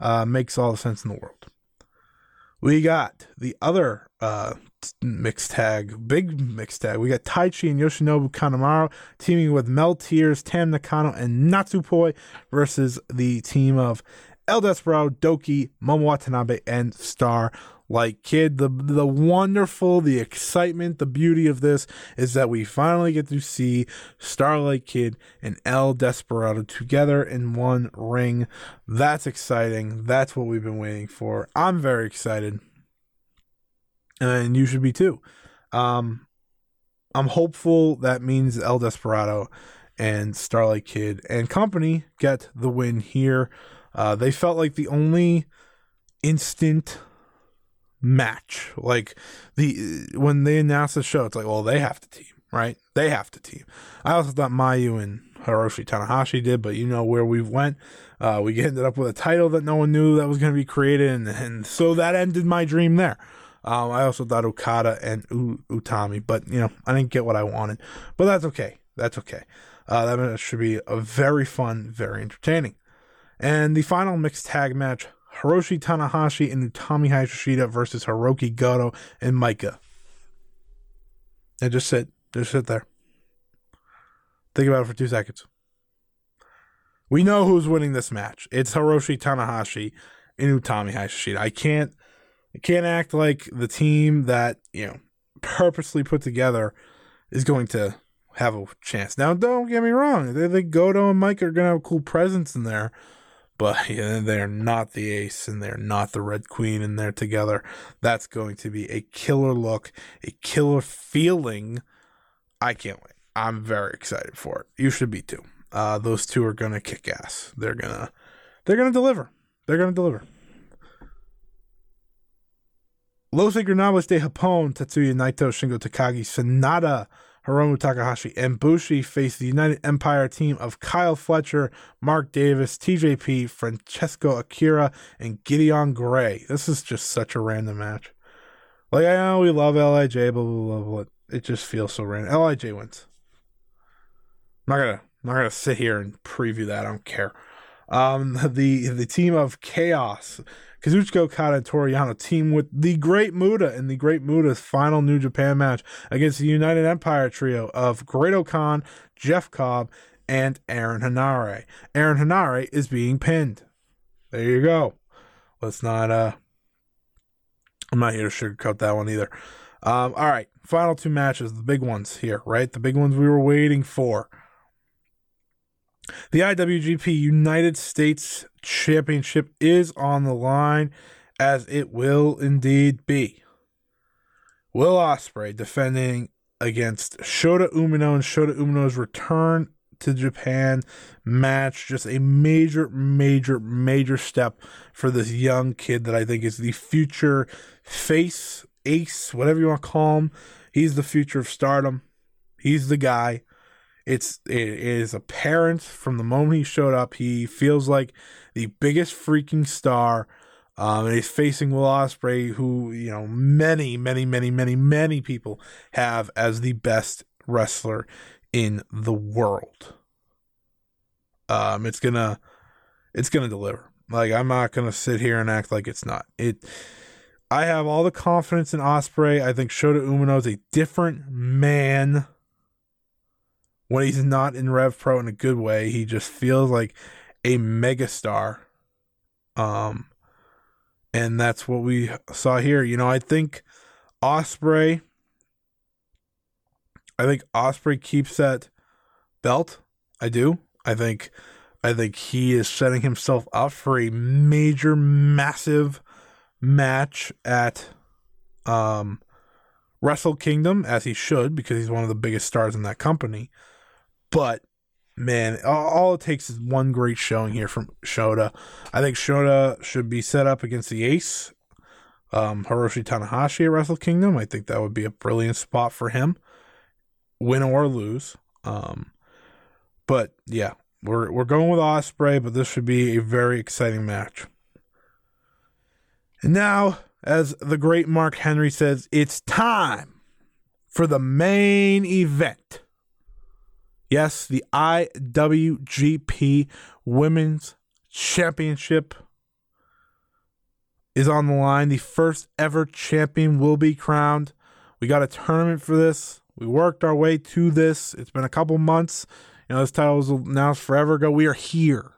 uh, makes all the sense in the world. We got the other uh, mixed tag, big mixed tag. We got Taichi and Yoshinobu Kanemaru teaming with Meltears, Tam Nakano, and Natsupoi versus the team of El Desperado, Doki, Momo Watanabe, and Star kid. The the wonderful the excitement the beauty of this is that we finally get to see starlight kid and el desperado together in one ring. That's exciting. That's what we've been waiting for. I'm very excited and you should be too um i'm hopeful that means el desperado and starlight kid and company get the win here uh, they felt like the only instant match. Like the when they announced the show, it's like, well, they have to team, right? They have to team. I also thought Mayu and Hiroshi Tanahashi did, but you know where we went. Uh, we ended up with a title that no one knew that was going to be created, and, and so that ended my dream there. Um, I also thought Okada and U- Utami, but you know I didn't get what I wanted, but that's okay. That's okay. Uh, that should be a very fun, very entertaining. And the final mixed tag match Hiroshi Tanahashi and Utami Hayashishita versus Hiroki Goto and Maika. And just sit. Just sit there. Think about it for two seconds. We know who's winning this match. It's Hiroshi Tanahashi and Utami Hayashishita. I can't I can't act like the team that, you know, purposely put together is going to have a chance. Now, don't get me wrong. They think Goto and Maika are going to have a cool presence in there, but they're not the ace and they're not the Red Queen and they're together. That's going to be a killer look, a killer feeling. I can't wait. I'm very excited for it. You should be too. Uh, those two are going to kick ass. They're going to, they're going to deliver. They're going to deliver. Los Ingobernables de Japón, Tetsuya Naito, Shingo Takagi, Sanada, Hiromu Takahashi, and Bushi face the United Empire team of Kyle Fletcher, Mark Davis, TJP, Francesco Akira, and Gideon Grey. This is just such a random match. Like, I know we love LIJ, blah, blah, blah, blah. It just feels so random. LIJ wins. I'm not gonna, I'm not gonna sit here and preview that. I don't care. Um, the the team of Chaos Kazuchika Okada and Toru Yano team with the Great Muta in the Great Muta's final New Japan match against the United Empire trio of Great-O-Khan, Jeff Cobb, and Aaron Henare. Aaron Henare is being pinned. There you go. Let's not uh I'm not here to sugarcoat that one either. Um, all right, final two matches, the big ones here, right? The big ones we were waiting for. The IWGP United States Championship is on the line, as it will indeed be. Will Ospreay defending against Shota Umino and Shota Umino's return to Japan match. Just a major, major, major step for this young kid that I think is the future face, ace, whatever you want to call him. He's the future of stardom. He's the guy. It's it is apparent from the moment he showed up. He feels like the biggest freaking star. Um, and he's facing Will Ospreay, who you know many, many, many, many, many people have as the best wrestler in the world. Um, it's gonna, it's gonna deliver. Like I'm not gonna sit here and act like it's not. It. I have all the confidence in Ospreay. I think Shota Umino is a different man when he's not in Rev Pro in a good way. He just feels like a megastar. Um, and that's what we saw here. You know, I think Ospreay. I think Ospreay keeps that belt. I do. I think. I think he is setting himself up for a major, massive match at um, Wrestle Kingdom, as he should, because he's one of the biggest stars in that company. But man, all it takes is one great showing here from Shota. I think Shota should be set up against the Ace, um, Hiroshi Tanahashi at Wrestle Kingdom. I think that would be a brilliant spot for him, win or lose. Um, but yeah, we're we're going with Ospreay, but this should be a very exciting match. And now, as the great Mark Henry says, it's time for the main event. Yes, the IWGP Women's Championship is on the line. The first ever champion will be crowned. We got a tournament for this. We worked our way to this. It's been a couple months. You know, this title was announced forever ago. We are here.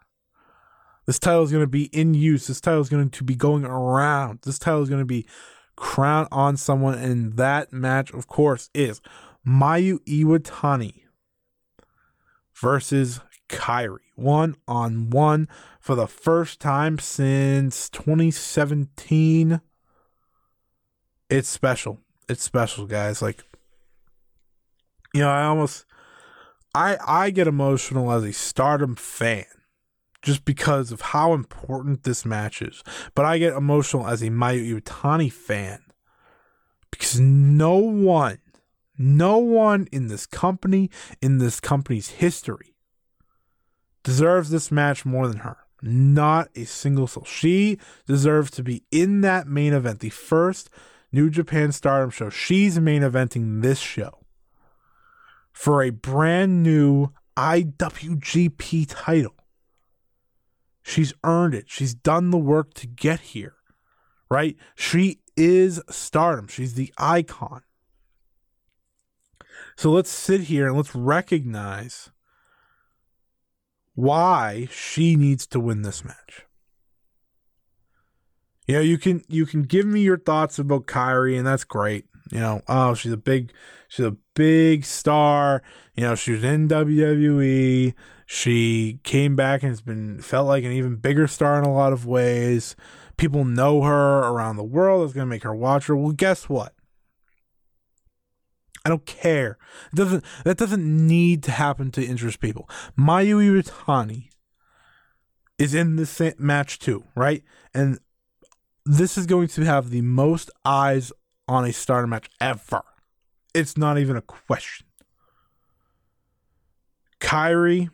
This title is going to be in use. This title is going to be going around. This title is going to be crowned on someone. And that match, of course, is Mayu Iwatani versus Kairi, One on one for the first time since 2017. It's special. It's special, guys. Like, you know, I almost I I get emotional as a stardom fan just because of how important this match is. But I get emotional as a Mayu Iwatani fan because no one no one in this company, in this company's history, deserves this match more than her. Not a single soul. She deserves to be in that main event, the first New Japan Stardom show. She's main eventing this show for a brand new IWGP title. She's earned it. She's done the work to get here, right? She is stardom. She's the icon. So let's sit here and let's recognize why she needs to win this match. You know, you can you can give me your thoughts about Kairi, and that's great. You know, oh, she's a big, she's a big star. You know, she was in WWE. She came back and has been felt like an even bigger star in a lot of ways. People know her around the world. It's gonna make her watch her. Well, guess what? I don't care. It doesn't that doesn't need to happen to interest people. Mayu Iwatani is in this match too, right? And this is going to have the most eyes on a starter match ever. It's not even a question. Kairi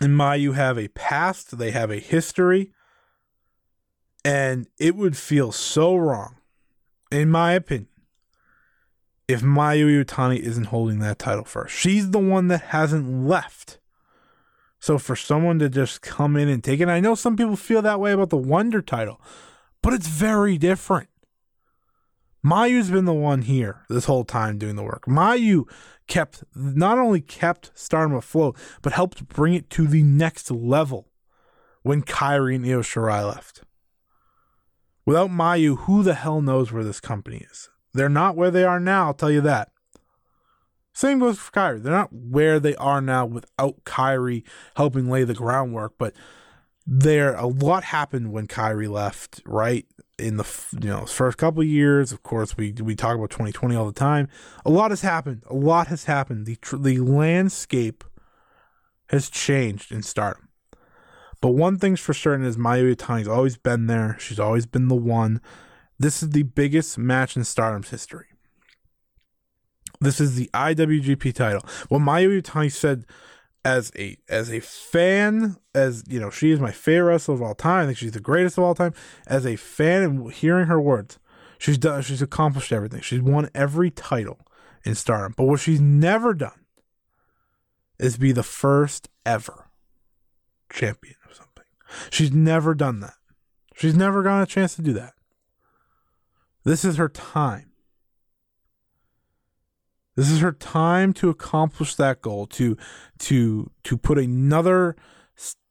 and Mayu have a past, they have a history, and it would feel so wrong, in my opinion, if Mayu Iwatani isn't holding that title first. She's the one that hasn't left. So for someone to just come in and take it, I know some people feel that way about the Wonder title, but it's very different. Mayu's been the one here this whole time doing the work. Mayu kept not only kept Stardom afloat, but helped bring it to the next level when Kairi and Io Shirai left. Without Mayu, who the hell knows where this company is? They're not where they are now, I'll tell you that. Same goes for Kairi. They're not where they are now without Kairi helping lay the groundwork, but there a lot happened when Kairi left, right? In the you know first couple of years, of course, we we talk about 2020 all the time. A lot has happened. A lot has happened. The the landscape has changed in Stardom. But one thing's for certain is Mayu Iwatani's always been there. She's always been the one. This is the biggest match in Stardom's history. This is the IWGP title. What Mayu Iwatani said as a as a fan, as you know, she is my favorite wrestler of all time. I think she's the greatest of all time. As a fan and hearing her words, she's done. She's accomplished everything. She's won every title in Stardom. But what she's never done is be the first ever champion of something. She's never done that. She's never gotten a chance to do that. This is her time. This is her time to accomplish that goal to to to put another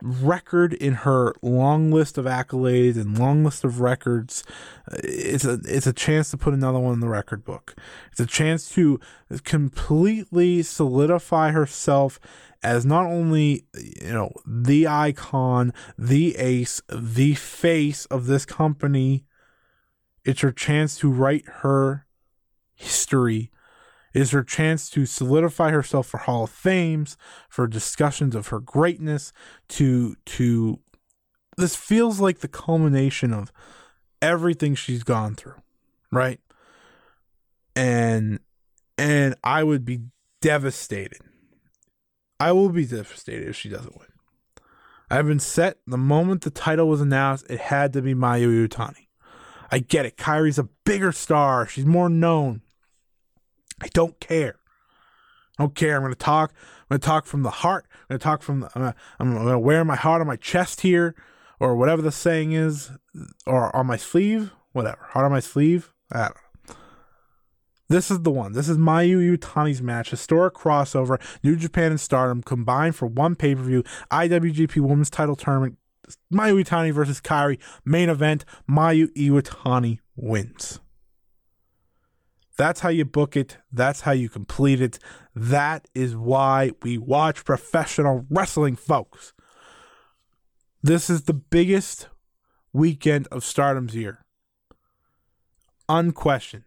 record in her long list of accolades and long list of records. Uh, it's a it's a chance to put another one in the record book. It's a chance to completely solidify herself as not only you know the icon, the ace, the face of this company. It's her chance to write her history It is her chance to solidify herself for Hall of Fames, for discussions of her greatness, to to this feels like the culmination of everything she's gone through, right? And and I would be devastated. I will be devastated if she doesn't win. I've been set the moment the title was announced, it had to be Mayu Iwatani. I get it. Kairi's a bigger star. She's more known. I don't care. I don't care. I'm going to talk. I'm going to talk from the heart. I'm going to talk from the, I'm to, I'm going to wear my heart on my chest here or whatever the saying is or on my sleeve, whatever. Heart on my sleeve. I don't know. This is the one. This is Mayu Iwatani's match. Historic crossover. New Japan and Stardom combined for one pay per view. IWGP Women's Title Tournament. Mayu Iwatani versus Kairi. Main event. Mayu Iwatani wins. That's how you book it. That's how you complete it. That is why we watch professional wrestling, folks. This is the biggest weekend of Stardom's year. Unquestioned.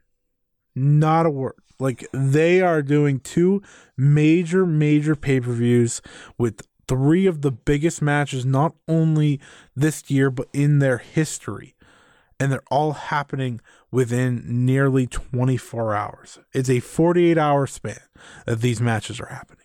Not a word. Like they are doing two major, major pay per views with three of the biggest matches, not only this year, but in their history. And they're all happening within nearly 24 hours. It's a 48 hour span that these matches are happening.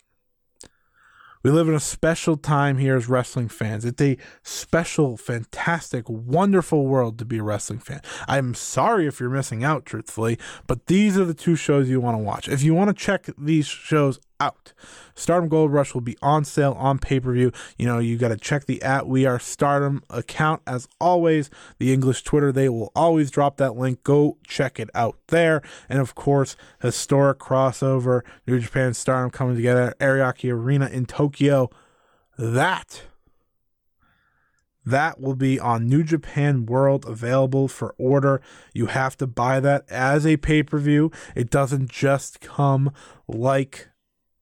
We live in a special time here as wrestling fans. It's a special, fantastic, wonderful world to be a wrestling fan. I'm sorry if you're missing out, truthfully, but these are the two shows you want to watch. If you want to check these shows out. Stardom Gold Rush will be on sale on pay per view. You know, you got to check the at We Are Stardom account as always. The English Twitter, they will always drop that link. Go check it out there. And of course, historic crossover New Japan Stardom coming together, Ariake Arena in Tokyo. That, That will be on New Japan World available for order. You have to buy that as a pay per view. It doesn't just come like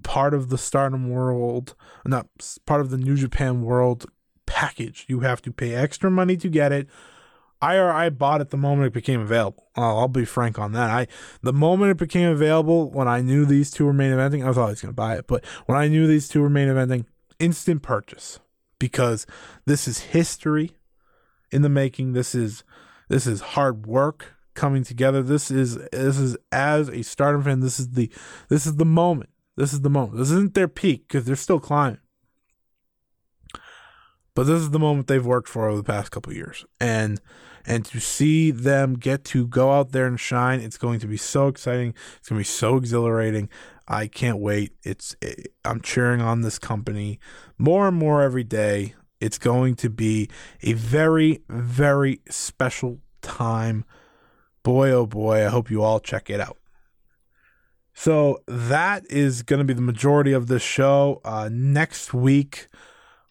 part of the Stardom World, not part of the New Japan World package. You have to pay extra money to get it. I I bought it the moment it became available. I'll, I'll be frank on that. I the moment it became available, when I knew these two were main eventing, I was always going to buy it. But when I knew these two were main eventing, instant purchase because this is history in the making. This is this is hard work coming together. This is this is as a Stardom fan. This is the this is the moment. This is the moment. This isn't their peak because they're still climbing. But this is the moment they've worked for over the past couple years, and and to see them get to go out there and shine, it's going to be so exciting. It's going to be so exhilarating. I can't wait. It's it, I'm cheering on this company more and more every day. It's going to be a very very special time. Boy oh boy, I hope you all check it out. So that is going to be the majority of this show. Uh, next week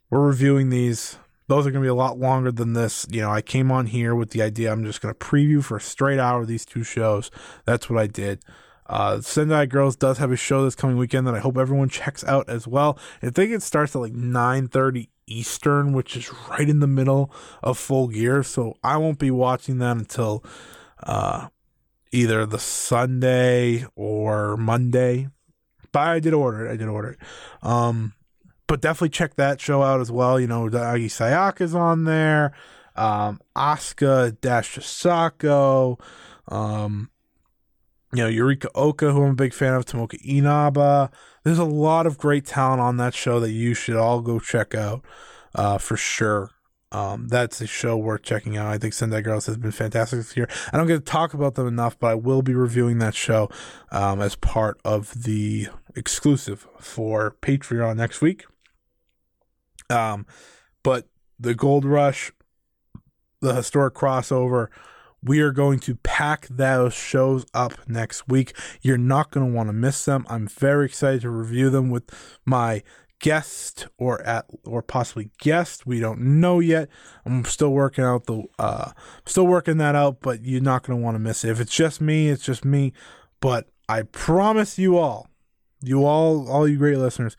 we're reviewing these. Those are going to be a lot longer than this. You know, I came on here with the idea I'm just going to preview for a straight hour these two shows. That's what I did. Uh, Sendai Girls does have a show this coming weekend that I hope everyone checks out as well. I think it starts at like 9:30 Eastern, which is right in the middle of full gear. So I won't be watching that until uh, either the Sunday or Monday. But I did order it. I did order it. Um, but definitely check that show out as well. You know, Agi Sayaka's on there. Um, Asuka Dash. Um, you know, Yurika Oka, who I'm a big fan of, Tomoka Inaba. There's a lot of great talent on that show that you should all go check out uh, for sure. Um, that's a show worth checking out. I think Sendai Girls has been fantastic this year. I don't get to talk about them enough, but I will be reviewing that show um, as part of the exclusive for Patreon next week. Um, but the Gold Rush, the historic crossover, we are going to pack those shows up next week. You're not going to want to miss them. I'm very excited to review them with my guest or at or possibly guest. We don't know yet. I'm still working out the uh still working that out, but you're not going to want to miss it. If it's just me, it's just me. But I promise you all, you all all you great listeners,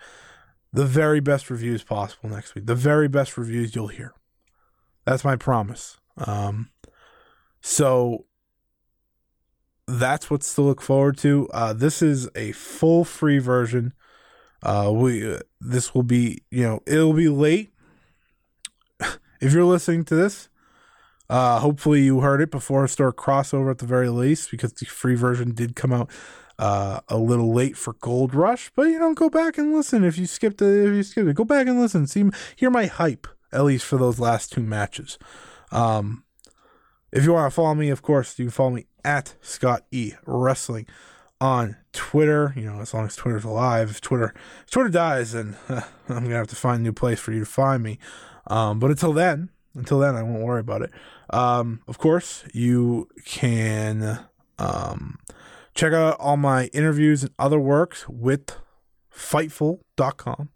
the very best reviews possible next week. The very best reviews you'll hear. That's my promise. Um so that's what's to look forward to. Uh, this is a full free version. Uh, we uh, this will be you know it'll be late if you're listening to this. Uh, hopefully you heard it before store crossover at the very least because the free version did come out uh, a little late for Gold Rush. But you know, go back and listen if you skipped it. If you skipped it, go back and listen. See, hear my hype at least for those last two matches. Um, if you want to follow me, of course, you can follow me at Scott E Wrestling on Twitter. You know, as long as Twitter's alive. If Twitter if Twitter dies, then uh, I'm gonna have to find a new place for you to find me. Um, but until then, until then, I won't worry about it. Um, of course, you can um, check out all my interviews and other works with Fightful.com.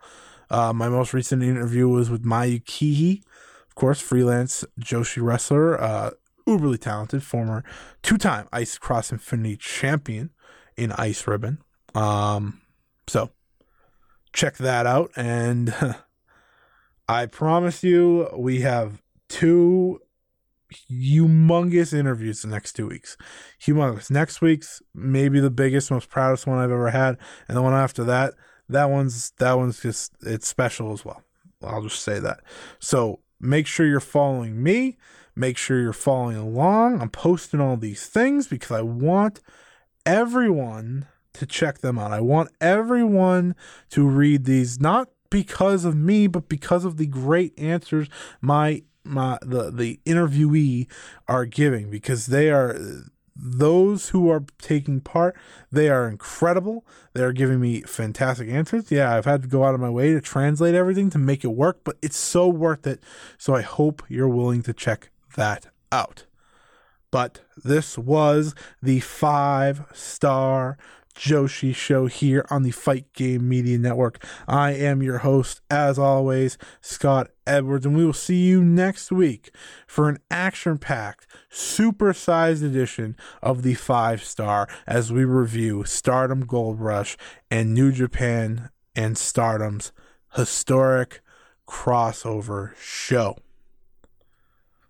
Uh, my most recent interview was with Maya Yukihi, of course, freelance Joshi wrestler. Uh, uberly talented, former two-time Ice Cross Infinity champion in Ice Ribbon. Um, so check that out, and I promise you, we have two humongous interviews the next two weeks. Humongous. Next week's maybe the biggest, most proudest one I've ever had, and the one after that, that one's that one's just it's special as well. I'll just say that. So make sure you're following me Make sure you're following along. I'm posting all these things because I want everyone to check them out. I want everyone to read these, not because of me, but because of the great answers my my the the interviewee are giving because they are those who are taking part they are incredible they are giving me fantastic answers yeah i've had to go out of my way to translate everything to make it work but it's so worth it so i hope you're willing to check that out. But this was the five star Joshi Show here on the Fight Game Media Network. I am your host, as always, Scott Edwards, and we will see you next week for an action packed, super-sized edition of the five star as we review Stardom Gold Rush and New Japan and Stardom's historic crossover show.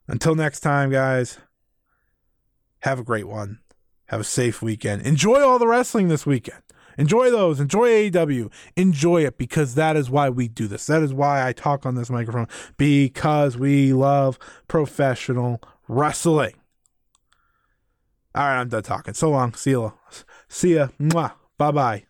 Until next time, guys, have a great one. Have a safe weekend. Enjoy all the wrestling this weekend. Enjoy those. Enjoy AEW. Enjoy it because that is why we do this. That is why I talk on this microphone because we love professional wrestling. All right, I'm done talking. So long. See you. See ya. Mwah. Bye bye.